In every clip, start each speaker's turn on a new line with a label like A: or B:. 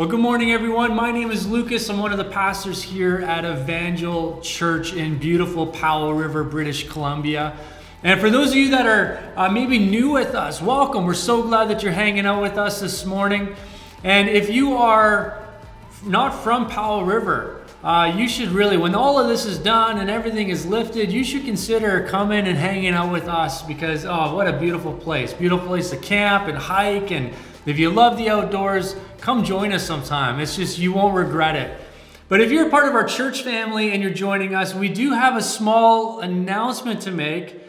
A: Well, good morning, everyone. My name is Lucas. I'm one of the pastors here at Evangel Church in beautiful Powell River, British Columbia. And for those of you that are uh, maybe new with us, welcome. We're so glad that you're hanging out with us this morning. And if you are not from Powell River, uh, you should really, when all of this is done and everything is lifted, you should consider coming and hanging out with us because, oh, what a beautiful place. Beautiful place to camp and hike. And if you love the outdoors, come join us sometime. It's just, you won't regret it. But if you're a part of our church family and you're joining us, we do have a small announcement to make.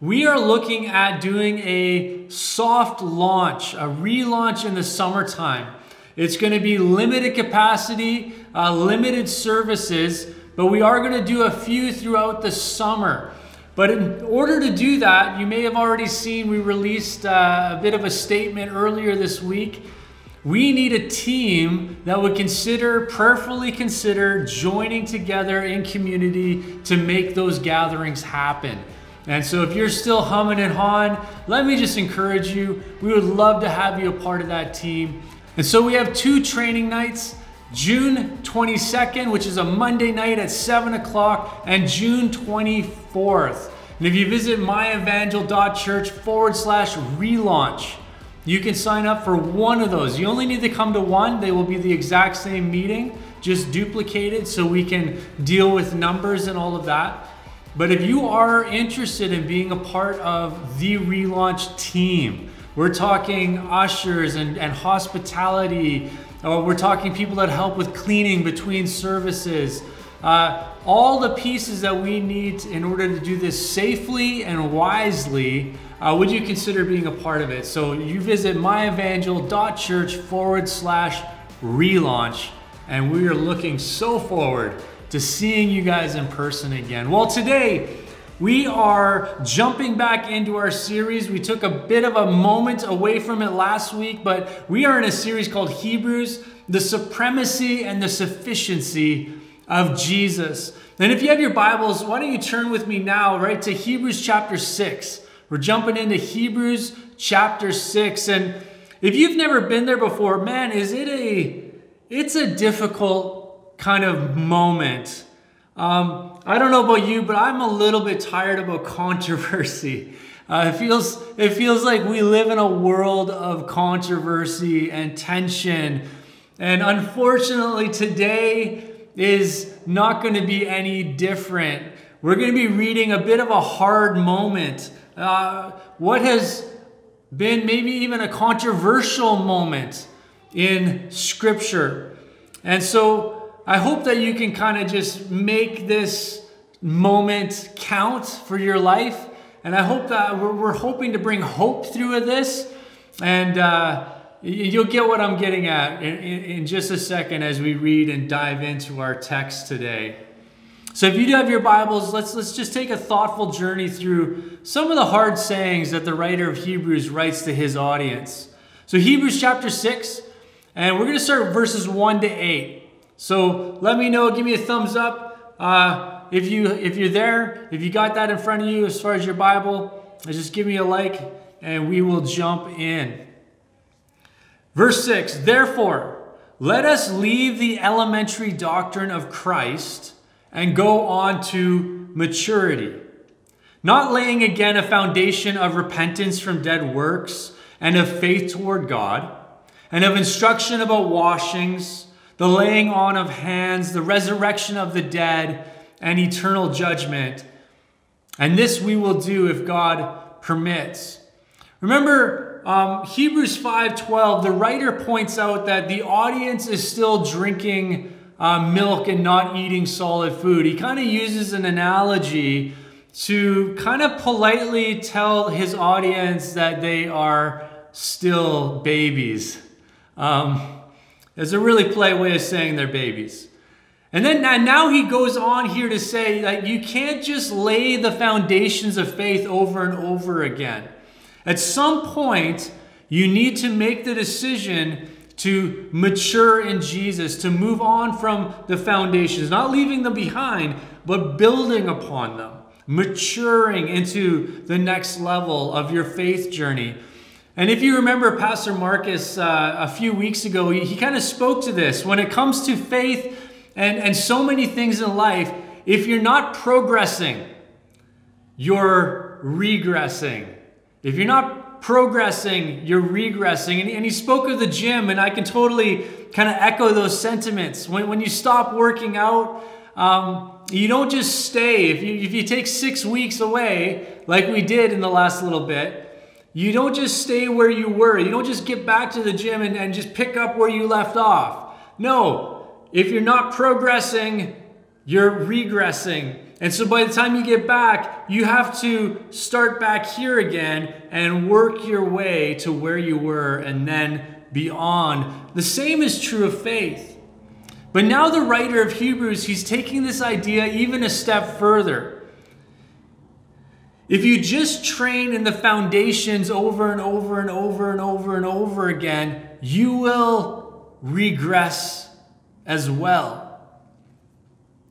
A: We are looking at doing a soft launch, a relaunch in the summertime. It's going to be limited capacity, uh, limited services, but we are going to do a few throughout the summer. But in order to do that, you may have already seen we released uh, a bit of a statement earlier this week. We need a team that would consider, prayerfully consider joining together in community to make those gatherings happen. And so, if you're still humming and hawing, let me just encourage you. We would love to have you a part of that team. And so, we have two training nights June 22nd, which is a Monday night at 7 o'clock, and June 24th. And if you visit myevangel.church forward slash relaunch, you can sign up for one of those. You only need to come to one, they will be the exact same meeting, just duplicated so we can deal with numbers and all of that. But if you are interested in being a part of the relaunch team, we're talking ushers and, and hospitality, or we're talking people that help with cleaning between services. Uh, all the pieces that we need in order to do this safely and wisely, uh, would you consider being a part of it? So you visit myevangel.church forward slash relaunch, and we are looking so forward to seeing you guys in person again. Well, today we are jumping back into our series. We took a bit of a moment away from it last week, but we are in a series called Hebrews The Supremacy and the Sufficiency of Jesus. And if you have your Bibles, why don't you turn with me now right to Hebrews chapter 6. We're jumping into Hebrews chapter 6 and if you've never been there before, man, is it a it's a difficult kind of moment. Um, I don't know about you, but I'm a little bit tired about controversy. Uh, it feels it feels like we live in a world of controversy and tension, and unfortunately, today is not going to be any different. We're going to be reading a bit of a hard moment. Uh, what has been maybe even a controversial moment in Scripture, and so I hope that you can kind of just make this moment count for your life. And I hope that we're, we're hoping to bring hope through this. And uh, you'll get what I'm getting at in, in, in just a second as we read and dive into our text today. So if you do have your Bibles, let's let's just take a thoughtful journey through some of the hard sayings that the writer of Hebrews writes to his audience. So Hebrews chapter 6, and we're going to start verses 1 to 8. So let me know. Give me a thumbs up uh, if you if you're there. If you got that in front of you as far as your Bible, just give me a like, and we will jump in. Verse six. Therefore, let us leave the elementary doctrine of Christ and go on to maturity, not laying again a foundation of repentance from dead works and of faith toward God, and of instruction about washings the laying on of hands, the resurrection of the dead, and eternal judgment. And this we will do if God permits. Remember um, Hebrews 5:12. The writer points out that the audience is still drinking uh, milk and not eating solid food. He kind of uses an analogy to kind of politely tell his audience that they are still babies. Um, it's a really polite way of saying they're babies. And then now he goes on here to say that you can't just lay the foundations of faith over and over again. At some point, you need to make the decision to mature in Jesus, to move on from the foundations, not leaving them behind, but building upon them, maturing into the next level of your faith journey. And if you remember Pastor Marcus uh, a few weeks ago, he, he kind of spoke to this. When it comes to faith and, and so many things in life, if you're not progressing, you're regressing. If you're not progressing, you're regressing. And, and he spoke of the gym, and I can totally kind of echo those sentiments. When, when you stop working out, um, you don't just stay. If you, if you take six weeks away, like we did in the last little bit, you don't just stay where you were. You don't just get back to the gym and, and just pick up where you left off. No, if you're not progressing, you're regressing. And so by the time you get back, you have to start back here again and work your way to where you were and then beyond. The same is true of faith. But now the writer of Hebrews, he's taking this idea even a step further. If you just train in the foundations over and over and over and over and over again, you will regress as well.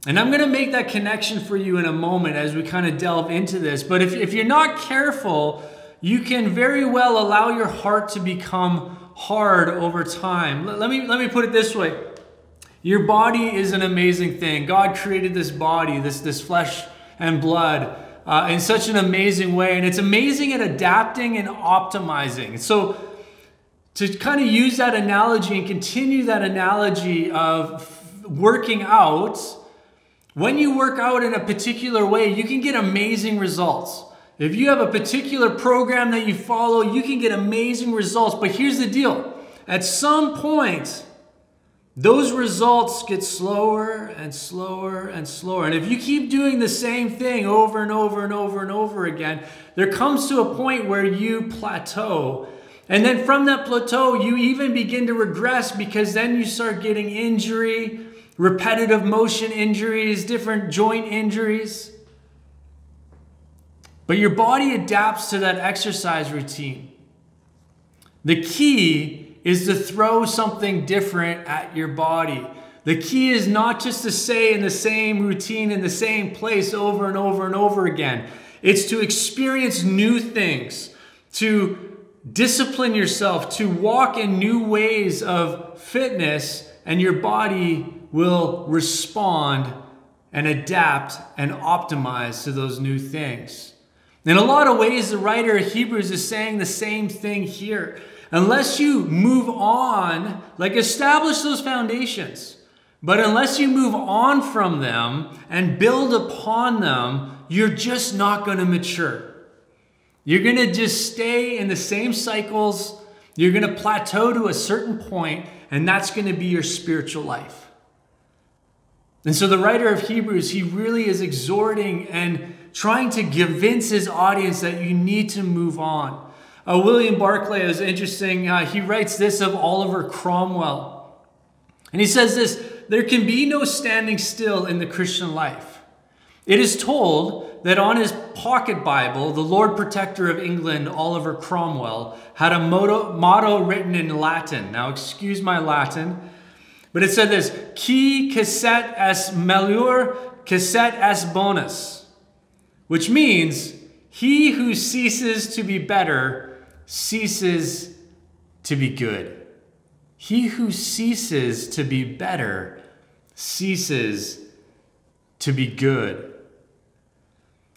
A: And I'm going to make that connection for you in a moment as we kind of delve into this. But if, if you're not careful, you can very well allow your heart to become hard over time. Let, let me, let me put it this way your body is an amazing thing. God created this body, this, this flesh and blood uh, in such an amazing way. And it's amazing at adapting and optimizing. So, to kind of use that analogy and continue that analogy of working out, when you work out in a particular way, you can get amazing results. If you have a particular program that you follow, you can get amazing results. But here's the deal at some point, those results get slower and slower and slower. And if you keep doing the same thing over and over and over and over again, there comes to a point where you plateau. And then from that plateau, you even begin to regress because then you start getting injury, repetitive motion injuries, different joint injuries. But your body adapts to that exercise routine. The key is to throw something different at your body. The key is not just to stay in the same routine in the same place over and over and over again. It's to experience new things, to discipline yourself, to walk in new ways of fitness, and your body will respond and adapt and optimize to those new things. In a lot of ways, the writer of Hebrews is saying the same thing here. Unless you move on, like establish those foundations, but unless you move on from them and build upon them, you're just not going to mature. You're going to just stay in the same cycles. You're going to plateau to a certain point, and that's going to be your spiritual life. And so the writer of Hebrews, he really is exhorting and trying to convince his audience that you need to move on. Uh, William Barclay is interesting. Uh, he writes this of Oliver Cromwell. And he says this there can be no standing still in the Christian life. It is told that on his pocket Bible, the Lord Protector of England, Oliver Cromwell, had a motto, motto written in Latin. Now, excuse my Latin, but it said this Qui cesset est melior, cesset est bonus, which means, He who ceases to be better ceases to be good. He who ceases to be better ceases to be good.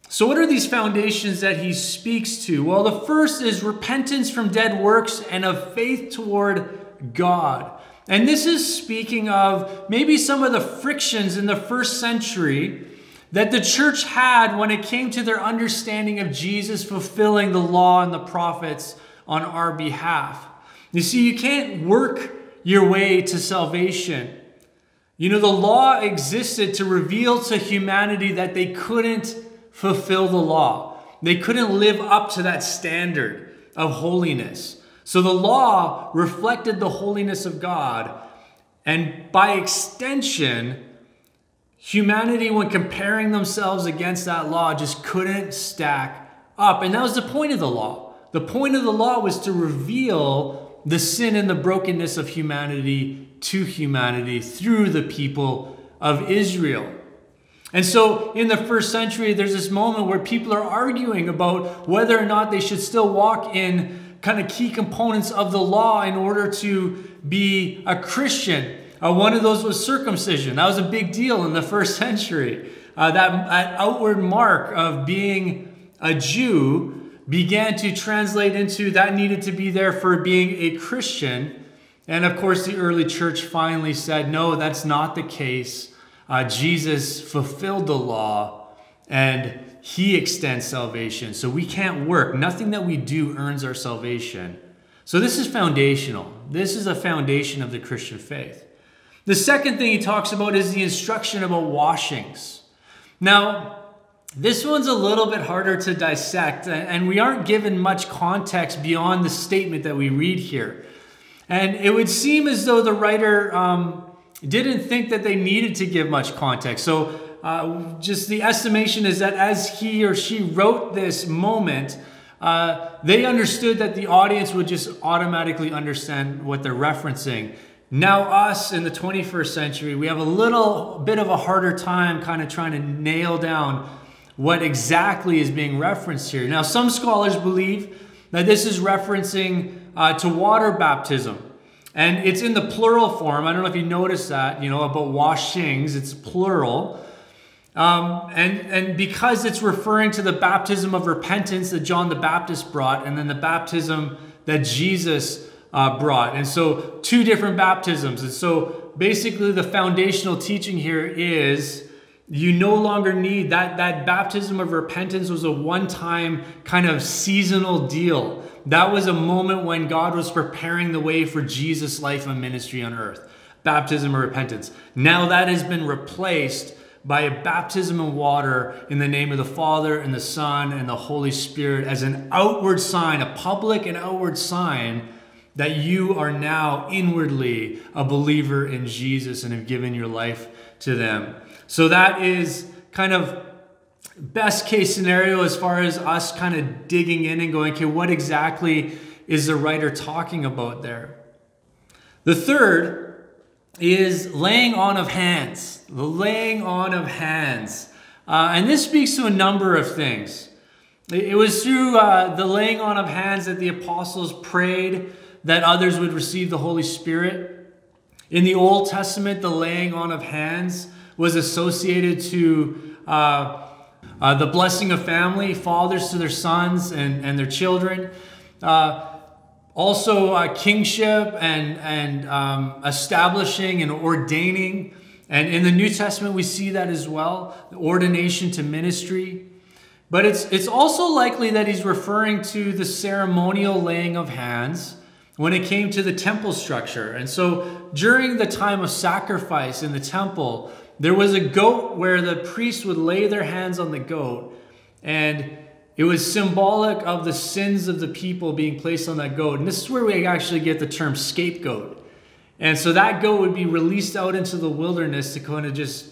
A: So, what are these foundations that he speaks to? Well, the first is repentance from dead works and of faith toward God. And this is speaking of maybe some of the frictions in the first century that the church had when it came to their understanding of Jesus fulfilling the law and the prophets on our behalf. You see, you can't work your way to salvation. You know, the law existed to reveal to humanity that they couldn't fulfill the law, they couldn't live up to that standard of holiness. So the law reflected the holiness of God. And by extension, humanity, when comparing themselves against that law, just couldn't stack up. And that was the point of the law. The point of the law was to reveal the sin and the brokenness of humanity to humanity through the people of Israel. And so in the first century, there's this moment where people are arguing about whether or not they should still walk in kind of key components of the law in order to be a Christian. Uh, one of those was circumcision. That was a big deal in the first century. Uh, that, that outward mark of being a Jew began to translate into that needed to be there for being a Christian. And of course, the early church finally said, no, that's not the case. Uh, Jesus fulfilled the law and he extends salvation. So we can't work. Nothing that we do earns our salvation. So this is foundational. This is a foundation of the Christian faith. The second thing he talks about is the instruction about washings. Now, this one's a little bit harder to dissect, and we aren't given much context beyond the statement that we read here. And it would seem as though the writer um, didn't think that they needed to give much context. So, uh, just the estimation is that as he or she wrote this moment, uh, they understood that the audience would just automatically understand what they're referencing. Now, us in the 21st century, we have a little bit of a harder time kind of trying to nail down what exactly is being referenced here. Now, some scholars believe that this is referencing uh, to water baptism. And it's in the plural form. I don't know if you noticed that, you know, about washings, it's plural. Um, and, and because it's referring to the baptism of repentance that John the Baptist brought, and then the baptism that Jesus uh, brought. And so, two different baptisms. And so, basically, the foundational teaching here is you no longer need that that baptism of repentance was a one-time kind of seasonal deal that was a moment when god was preparing the way for jesus life and ministry on earth baptism of repentance now that has been replaced by a baptism in water in the name of the father and the son and the holy spirit as an outward sign a public and outward sign that you are now inwardly a believer in jesus and have given your life to them so that is kind of best case scenario as far as us kind of digging in and going, okay, what exactly is the writer talking about there? The third is laying on of hands, the laying on of hands. Uh, and this speaks to a number of things. It was through uh, the laying on of hands that the apostles prayed that others would receive the Holy Spirit. In the Old Testament, the laying on of hands was associated to uh, uh, the blessing of family, fathers to their sons and, and their children. Uh, also, uh, kingship and, and um, establishing and ordaining. And in the New Testament, we see that as well the ordination to ministry. But it's, it's also likely that he's referring to the ceremonial laying of hands when it came to the temple structure. And so during the time of sacrifice in the temple, there was a goat where the priests would lay their hands on the goat, and it was symbolic of the sins of the people being placed on that goat. And this is where we actually get the term scapegoat. And so that goat would be released out into the wilderness to kind of just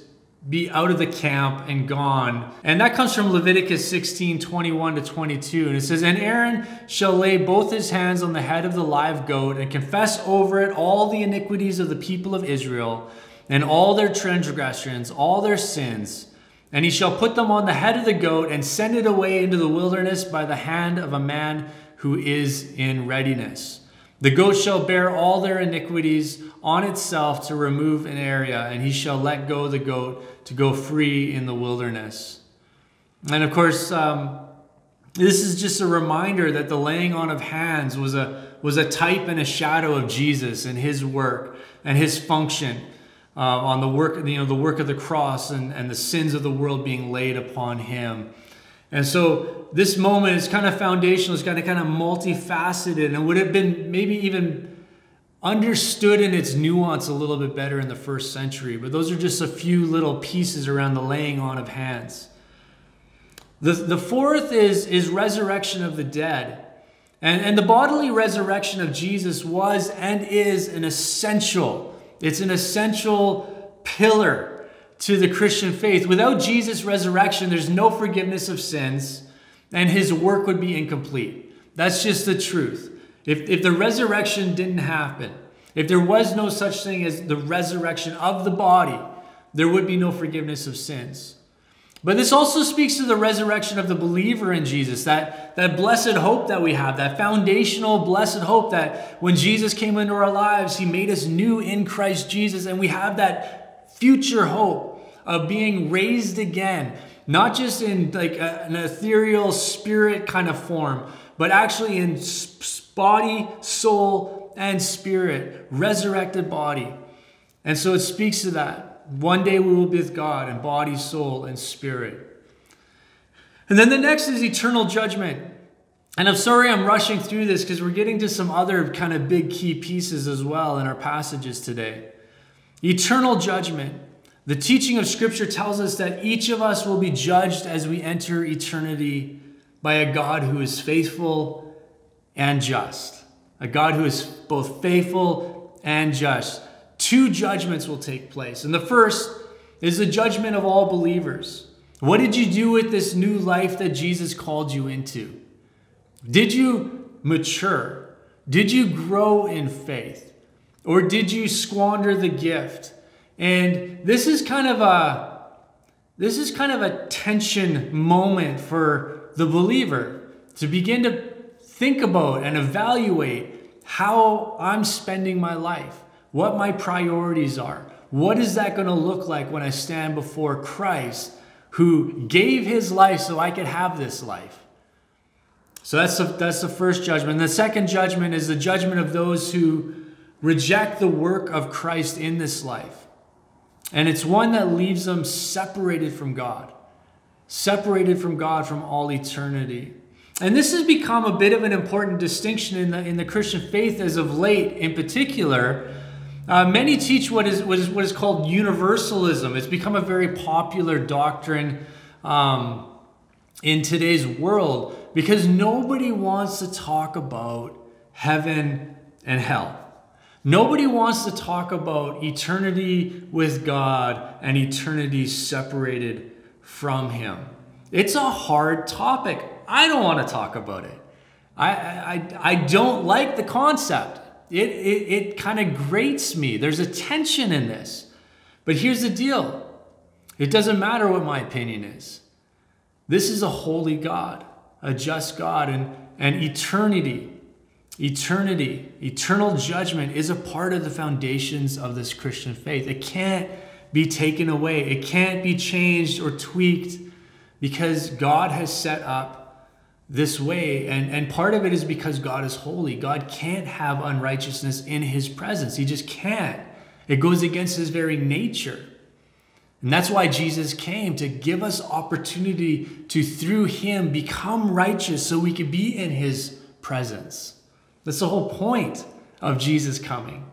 A: be out of the camp and gone. And that comes from Leviticus 16 21 to 22. And it says, And Aaron shall lay both his hands on the head of the live goat and confess over it all the iniquities of the people of Israel and all their transgressions, all their sins. And he shall put them on the head of the goat and send it away into the wilderness by the hand of a man who is in readiness. The goat shall bear all their iniquities on itself to remove an area, and he shall let go the goat to go free in the wilderness. And of course, um, this is just a reminder that the laying on of hands was a, was a type and a shadow of Jesus and his work and his function uh, on the work, you know, the work of the cross and, and the sins of the world being laid upon him. And so this moment is kind of foundational, it's kind of kind of multifaceted, and would have been maybe even understood in its nuance a little bit better in the first century. But those are just a few little pieces around the laying on of hands. The, the fourth is, is resurrection of the dead. And, and the bodily resurrection of Jesus was and is an essential it's an essential pillar to the Christian faith. Without Jesus' resurrection, there's no forgiveness of sins, and his work would be incomplete. That's just the truth. If, if the resurrection didn't happen, if there was no such thing as the resurrection of the body, there would be no forgiveness of sins. But this also speaks to the resurrection of the believer in Jesus, that, that blessed hope that we have, that foundational blessed hope that when Jesus came into our lives, he made us new in Christ Jesus. And we have that future hope of being raised again, not just in like a, an ethereal spirit kind of form, but actually in body, soul, and spirit, resurrected body. And so it speaks to that. One day we will be with God in body, soul, and spirit. And then the next is eternal judgment. And I'm sorry I'm rushing through this because we're getting to some other kind of big key pieces as well in our passages today. Eternal judgment. The teaching of Scripture tells us that each of us will be judged as we enter eternity by a God who is faithful and just. A God who is both faithful and just two judgments will take place. And the first is the judgment of all believers. What did you do with this new life that Jesus called you into? Did you mature? Did you grow in faith? Or did you squander the gift? And this is kind of a this is kind of a tension moment for the believer to begin to think about and evaluate how I'm spending my life what my priorities are. What is that going to look like when I stand before Christ who gave his life so I could have this life? So that's the, that's the first judgment. The second judgment is the judgment of those who reject the work of Christ in this life. And it's one that leaves them separated from God, separated from God from all eternity. And this has become a bit of an important distinction in the, in the Christian faith as of late, in particular, uh, many teach what is, what, is, what is called universalism. It's become a very popular doctrine um, in today's world because nobody wants to talk about heaven and hell. Nobody wants to talk about eternity with God and eternity separated from Him. It's a hard topic. I don't want to talk about it. I, I, I don't like the concept. It, it, it kind of grates me. There's a tension in this. But here's the deal it doesn't matter what my opinion is. This is a holy God, a just God, and, and eternity, eternity, eternal judgment is a part of the foundations of this Christian faith. It can't be taken away, it can't be changed or tweaked because God has set up this way. And, and part of it is because God is holy. God can't have unrighteousness in his presence. He just can't. It goes against his very nature. And that's why Jesus came to give us opportunity to, through him, become righteous so we could be in his presence. That's the whole point of Jesus coming.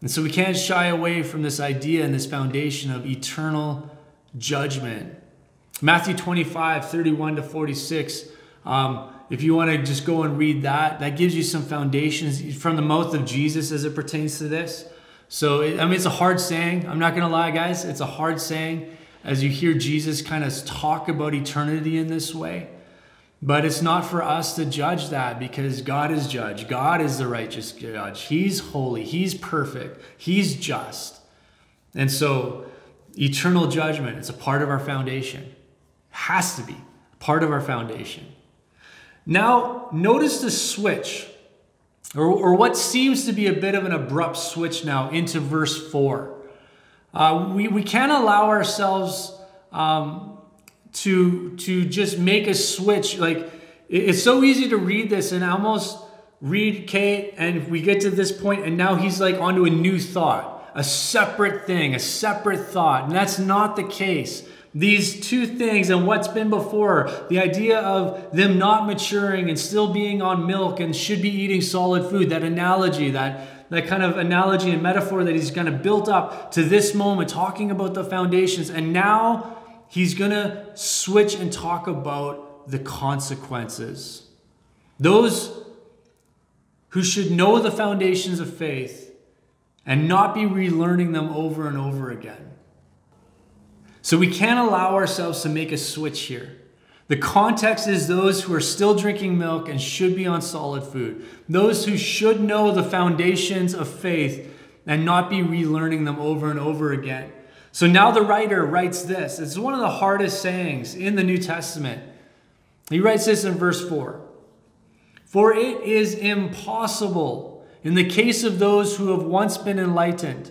A: And so we can't shy away from this idea and this foundation of eternal judgment. Matthew 25, 31 to 46 um, if you want to just go and read that, that gives you some foundations from the mouth of Jesus as it pertains to this. So, I mean, it's a hard saying. I'm not going to lie, guys. It's a hard saying as you hear Jesus kind of talk about eternity in this way. But it's not for us to judge that because God is judge. God is the righteous judge. He's holy. He's perfect. He's just. And so, eternal judgment, it's a part of our foundation. Has to be part of our foundation. Now, notice the switch, or, or what seems to be a bit of an abrupt switch now into verse 4. Uh, we, we can't allow ourselves um, to, to just make a switch. Like, it, it's so easy to read this and almost read Kate, and we get to this point, and now he's like onto a new thought, a separate thing, a separate thought. And that's not the case these two things and what's been before. The idea of them not maturing and still being on milk and should be eating solid food that analogy that that kind of analogy and metaphor that he's kind of built up to this moment talking about the foundations. And now he's going to switch and talk about the consequences. Those who should know the foundations of faith and not be relearning them over and over again so we can't allow ourselves to make a switch here. The context is those who are still drinking milk and should be on solid food. Those who should know the foundations of faith and not be relearning them over and over again. So now the writer writes this. It's one of the hardest sayings in the New Testament. He writes this in verse 4 For it is impossible in the case of those who have once been enlightened,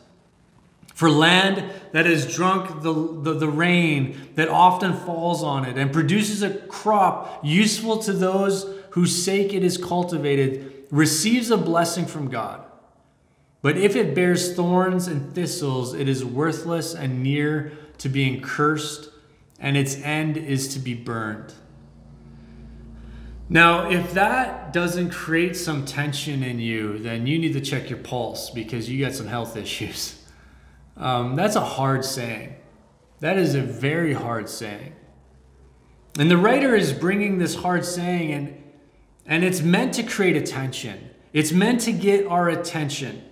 A: For land that has drunk the, the, the, rain that often falls on it and produces a crop useful to those whose sake it is cultivated receives a blessing from God. But if it bears thorns and thistles, it is worthless and near to being cursed, and its end is to be burned. Now, if that doesn't create some tension in you, then you need to check your pulse because you got some health issues. Um, that's a hard saying. That is a very hard saying. And the writer is bringing this hard saying, and, and it's meant to create attention. It's meant to get our attention.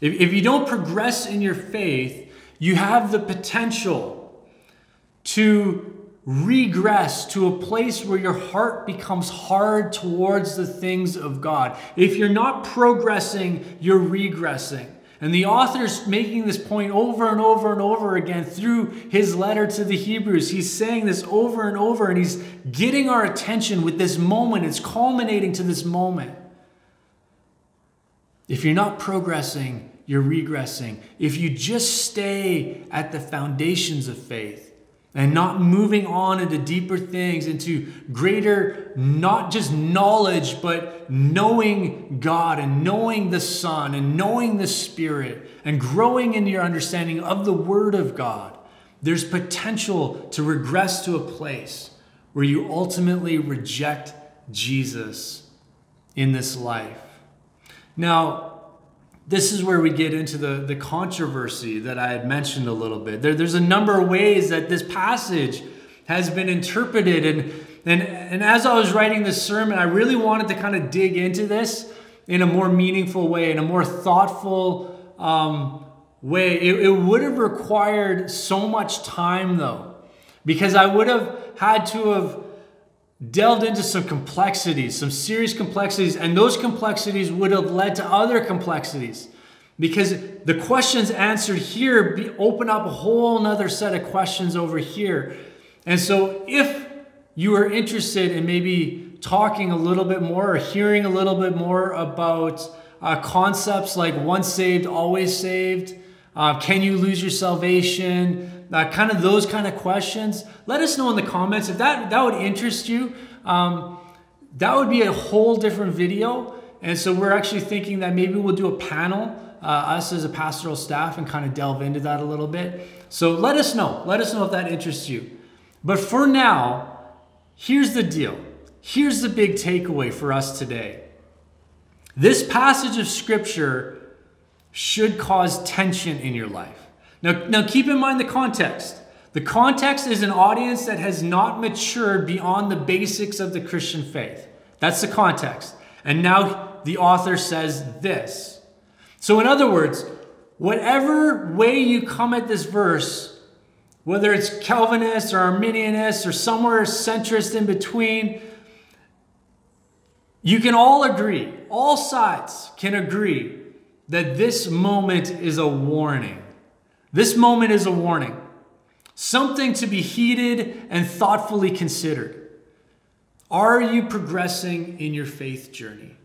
A: If, if you don't progress in your faith, you have the potential to regress to a place where your heart becomes hard towards the things of God. If you're not progressing, you're regressing. And the author's making this point over and over and over again through his letter to the Hebrews. He's saying this over and over, and he's getting our attention with this moment. It's culminating to this moment. If you're not progressing, you're regressing. If you just stay at the foundations of faith, and not moving on into deeper things, into greater, not just knowledge, but knowing God and knowing the Son and knowing the Spirit and growing in your understanding of the Word of God, there's potential to regress to a place where you ultimately reject Jesus in this life. Now, this is where we get into the, the controversy that I had mentioned a little bit. There, there's a number of ways that this passage has been interpreted. And, and, and as I was writing this sermon, I really wanted to kind of dig into this in a more meaningful way, in a more thoughtful um, way. It, it would have required so much time, though, because I would have had to have delved into some complexities, some serious complexities, and those complexities would have led to other complexities. Because the questions answered here be, open up a whole nother set of questions over here. And so if you are interested in maybe talking a little bit more or hearing a little bit more about uh, concepts like once saved, always saved, uh, can you lose your salvation, uh, kind of those kind of questions, let us know in the comments if that, that would interest you. Um, that would be a whole different video. And so we're actually thinking that maybe we'll do a panel, uh, us as a pastoral staff, and kind of delve into that a little bit. So let us know. Let us know if that interests you. But for now, here's the deal. Here's the big takeaway for us today. This passage of scripture should cause tension in your life. Now, now keep in mind the context. The context is an audience that has not matured beyond the basics of the Christian faith. That's the context. And now the author says this. So, in other words, whatever way you come at this verse, whether it's Calvinist or Arminianist or somewhere centrist in between, you can all agree, all sides can agree that this moment is a warning. This moment is a warning, something to be heeded and thoughtfully considered. Are you progressing in your faith journey?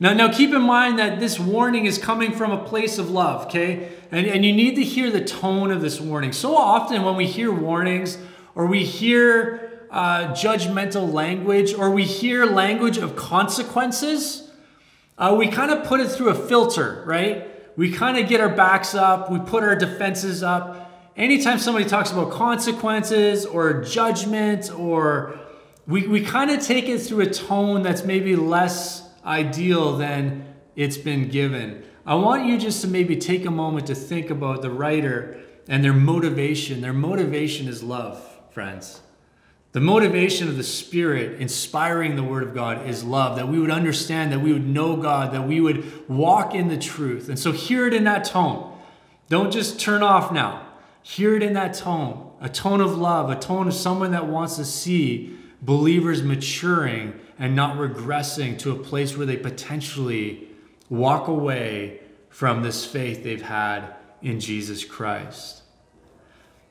A: Now, now keep in mind that this warning is coming from a place of love, okay? And, and you need to hear the tone of this warning. So often when we hear warnings or we hear uh, judgmental language or we hear language of consequences, uh, we kind of put it through a filter, right? We kind of get our backs up, we put our defenses up. Anytime somebody talks about consequences or judgment, or we, we kind of take it through a tone that's maybe less ideal than it's been given. I want you just to maybe take a moment to think about the writer and their motivation. Their motivation is love, friends. The motivation of the Spirit inspiring the Word of God is love, that we would understand, that we would know God, that we would walk in the truth. And so hear it in that tone. Don't just turn off now. Hear it in that tone a tone of love, a tone of someone that wants to see believers maturing and not regressing to a place where they potentially walk away from this faith they've had in Jesus Christ.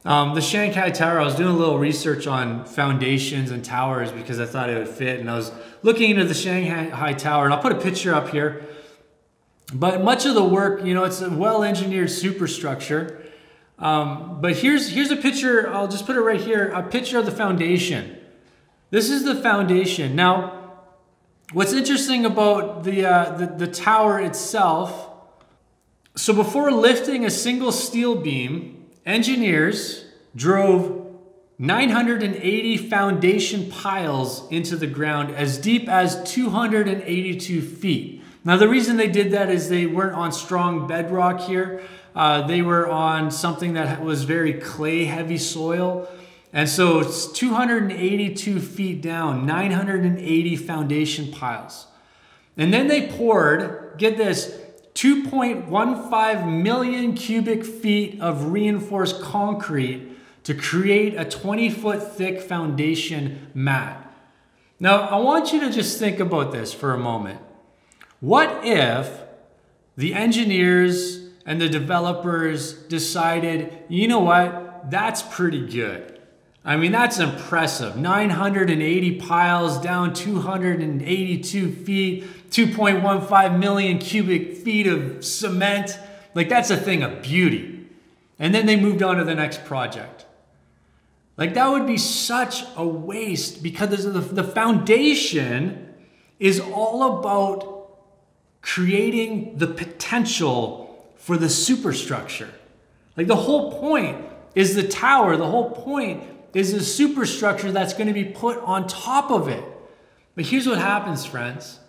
A: Um, the Shanghai Tower, I was doing a little research on foundations and towers because I thought it would fit. And I was looking into the Shanghai Tower, and I'll put a picture up here. But much of the work, you know, it's a well engineered superstructure. Um, but here's, here's a picture, I'll just put it right here a picture of the foundation. This is the foundation. Now, what's interesting about the, uh, the, the tower itself, so before lifting a single steel beam, Engineers drove 980 foundation piles into the ground as deep as 282 feet. Now, the reason they did that is they weren't on strong bedrock here. Uh, they were on something that was very clay heavy soil. And so it's 282 feet down, 980 foundation piles. And then they poured, get this, 2.15 million cubic feet of reinforced concrete to create a 20 foot thick foundation mat. Now, I want you to just think about this for a moment. What if the engineers and the developers decided, you know what, that's pretty good? I mean, that's impressive. 980 piles down 282 feet. 2.15 million cubic feet of cement. Like, that's a thing of beauty. And then they moved on to the next project. Like, that would be such a waste because the, the foundation is all about creating the potential for the superstructure. Like, the whole point is the tower, the whole point is the superstructure that's going to be put on top of it. But here's what happens, friends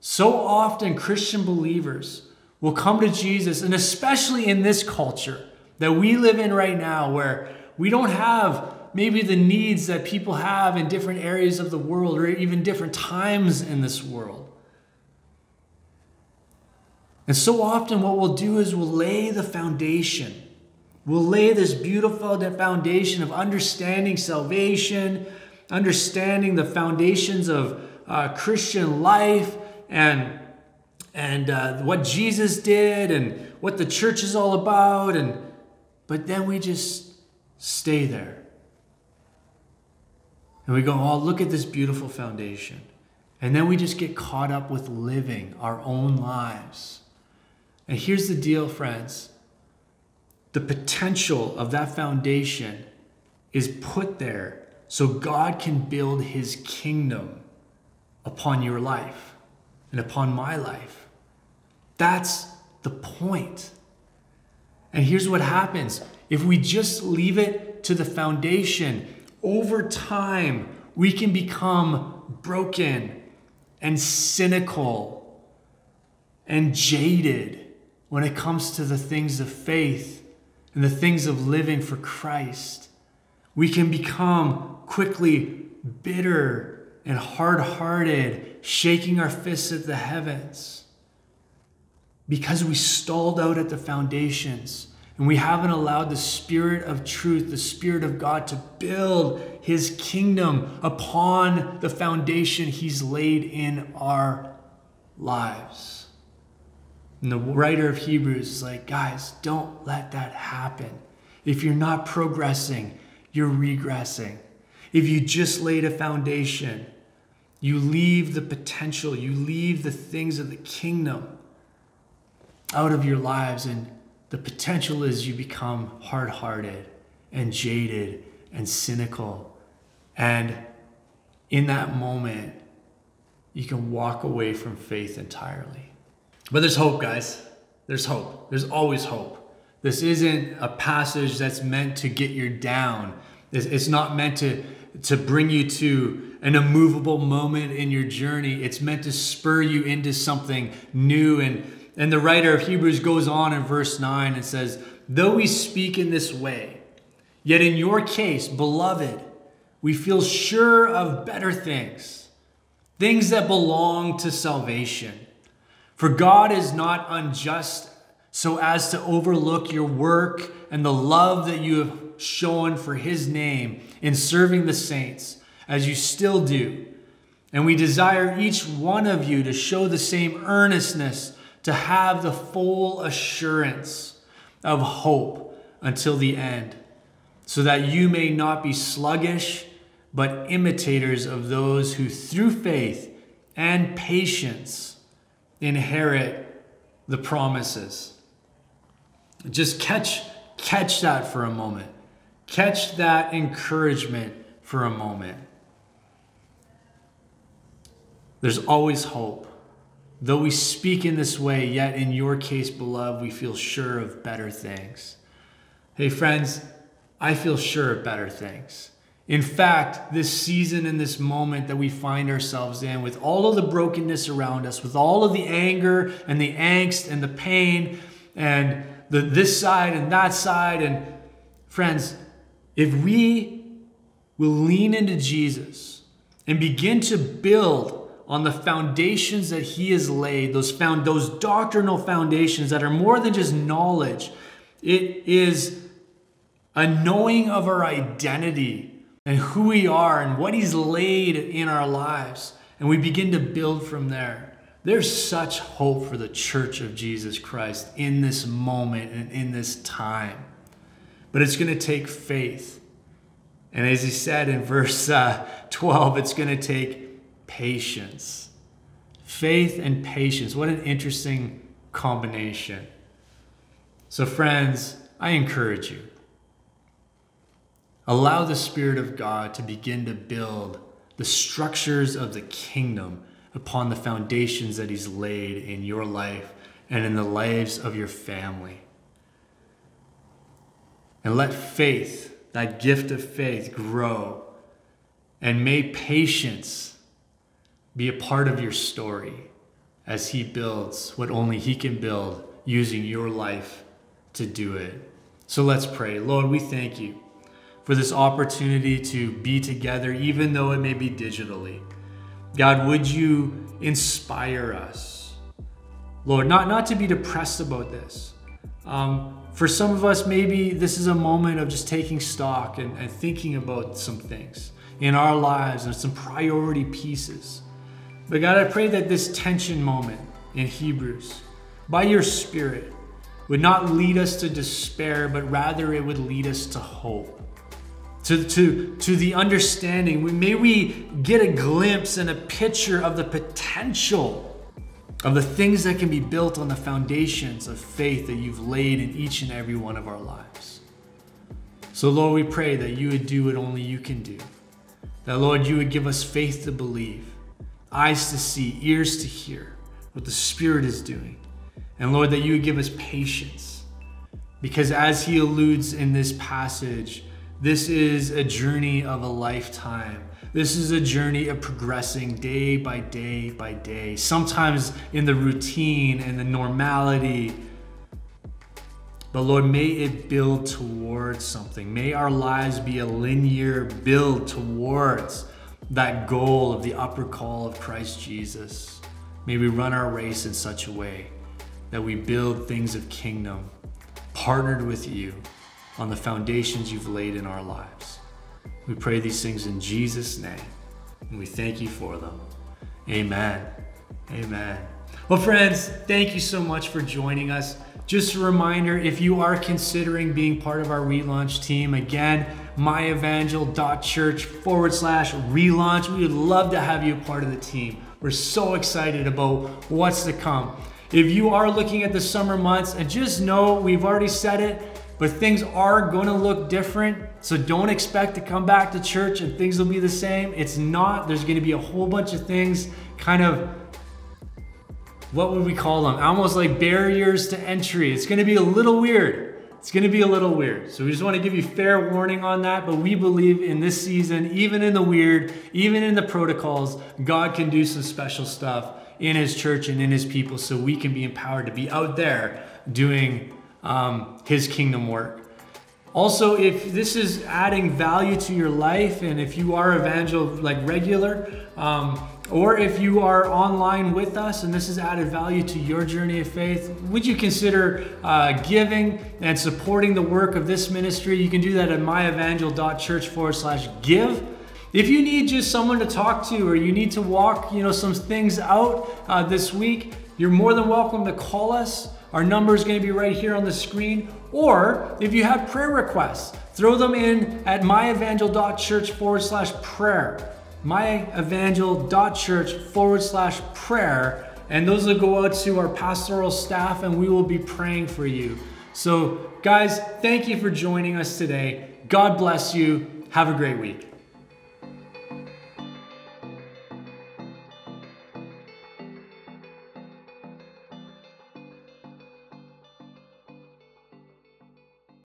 A: so often, Christian believers will come to Jesus, and especially in this culture that we live in right now, where we don't have maybe the needs that people have in different areas of the world or even different times in this world. And so often, what we'll do is we'll lay the foundation. We'll lay this beautiful foundation of understanding salvation, understanding the foundations of uh, Christian life, and and uh, what Jesus did and what the church is all about and but then we just stay there. And we go, "Oh, look at this beautiful foundation." And then we just get caught up with living our own lives. And here's the deal, friends. The potential of that foundation is put there so God can build his kingdom upon your life and upon my life. That's the point. And here's what happens if we just leave it to the foundation, over time, we can become broken and cynical and jaded when it comes to the things of faith and the things of living for Christ. We can become quickly bitter and hard hearted, shaking our fists at the heavens because we stalled out at the foundations and we haven't allowed the Spirit of truth, the Spirit of God, to build His kingdom upon the foundation He's laid in our lives. And the writer of Hebrews is like, guys, don't let that happen. If you're not progressing, you're regressing. If you just laid a foundation, you leave the potential, you leave the things of the kingdom out of your lives, and the potential is you become hard hearted and jaded and cynical. And in that moment, you can walk away from faith entirely. But there's hope, guys. There's hope. There's always hope. This isn't a passage that's meant to get you down. It's not meant to, to bring you to an immovable moment in your journey. It's meant to spur you into something new. And, and the writer of Hebrews goes on in verse 9 and says, Though we speak in this way, yet in your case, beloved, we feel sure of better things, things that belong to salvation. For God is not unjust so as to overlook your work and the love that you have shown for his name in serving the saints, as you still do. And we desire each one of you to show the same earnestness, to have the full assurance of hope until the end, so that you may not be sluggish, but imitators of those who through faith and patience inherit the promises. Just catch catch that for a moment. Catch that encouragement for a moment. There's always hope. Though we speak in this way, yet in your case, beloved, we feel sure of better things. Hey, friends, I feel sure of better things. In fact, this season and this moment that we find ourselves in, with all of the brokenness around us, with all of the anger and the angst and the pain and the this side and that side, and friends, if we will lean into Jesus and begin to build on the foundations that he has laid, those found those doctrinal foundations that are more than just knowledge. It is a knowing of our identity and who we are and what he's laid in our lives. And we begin to build from there. There's such hope for the church of Jesus Christ in this moment and in this time. But it's going to take faith. And as he said in verse uh, 12, it's going to take patience. Faith and patience. What an interesting combination. So, friends, I encourage you. Allow the Spirit of God to begin to build the structures of the kingdom upon the foundations that He's laid in your life and in the lives of your family. And let faith, that gift of faith, grow. And may patience be a part of your story as He builds what only He can build using your life to do it. So let's pray. Lord, we thank you for this opportunity to be together, even though it may be digitally. God, would you inspire us? Lord, not, not to be depressed about this. Um, for some of us, maybe this is a moment of just taking stock and, and thinking about some things in our lives and some priority pieces. But God, I pray that this tension moment in Hebrews, by your Spirit, would not lead us to despair, but rather it would lead us to hope. To, to, to the understanding, may we get a glimpse and a picture of the potential of the things that can be built on the foundations of faith that you've laid in each and every one of our lives. So, Lord, we pray that you would do what only you can do. That, Lord, you would give us faith to believe eyes to see, ears to hear what the Spirit is doing. And Lord, that you would give us patience. Because as he alludes in this passage, this is a journey of a lifetime. This is a journey of progressing day by day by day, sometimes in the routine and the normality. But Lord, may it build towards something. May our lives be a linear build towards that goal of the upper call of Christ Jesus. May we run our race in such a way that we build things of kingdom, partnered with you on the foundations you've laid in our lives. We pray these things in Jesus' name, and we thank you for them. Amen. Amen. Well, friends, thank you so much for joining us. Just a reminder if you are considering being part of our relaunch team, again, myevangel.church forward slash relaunch. We would love to have you part of the team. We're so excited about what's to come. If you are looking at the summer months, and just know we've already said it, but things are going to look different. So don't expect to come back to church and things will be the same. It's not. There's going to be a whole bunch of things kind of what would we call them? Almost like barriers to entry. It's going to be a little weird. It's going to be a little weird. So we just want to give you fair warning on that. But we believe in this season, even in the weird, even in the protocols, God can do some special stuff in His church and in His people so we can be empowered to be out there doing um, His kingdom work. Also, if this is adding value to your life, and if you are evangel like regular, um, or if you are online with us and this has added value to your journey of faith, would you consider uh, giving and supporting the work of this ministry? You can do that at myevangel.church forward slash give. If you need just someone to talk to or you need to walk, you know, some things out uh, this week, you're more than welcome to call us. Our number is going to be right here on the screen. Or if you have prayer requests, throw them in at myevangel.church forward slash prayer. Myevangel.church forward slash prayer. And those will go out to our pastoral staff and we will be praying for you. So, guys, thank you for joining us today. God bless you. Have a great week.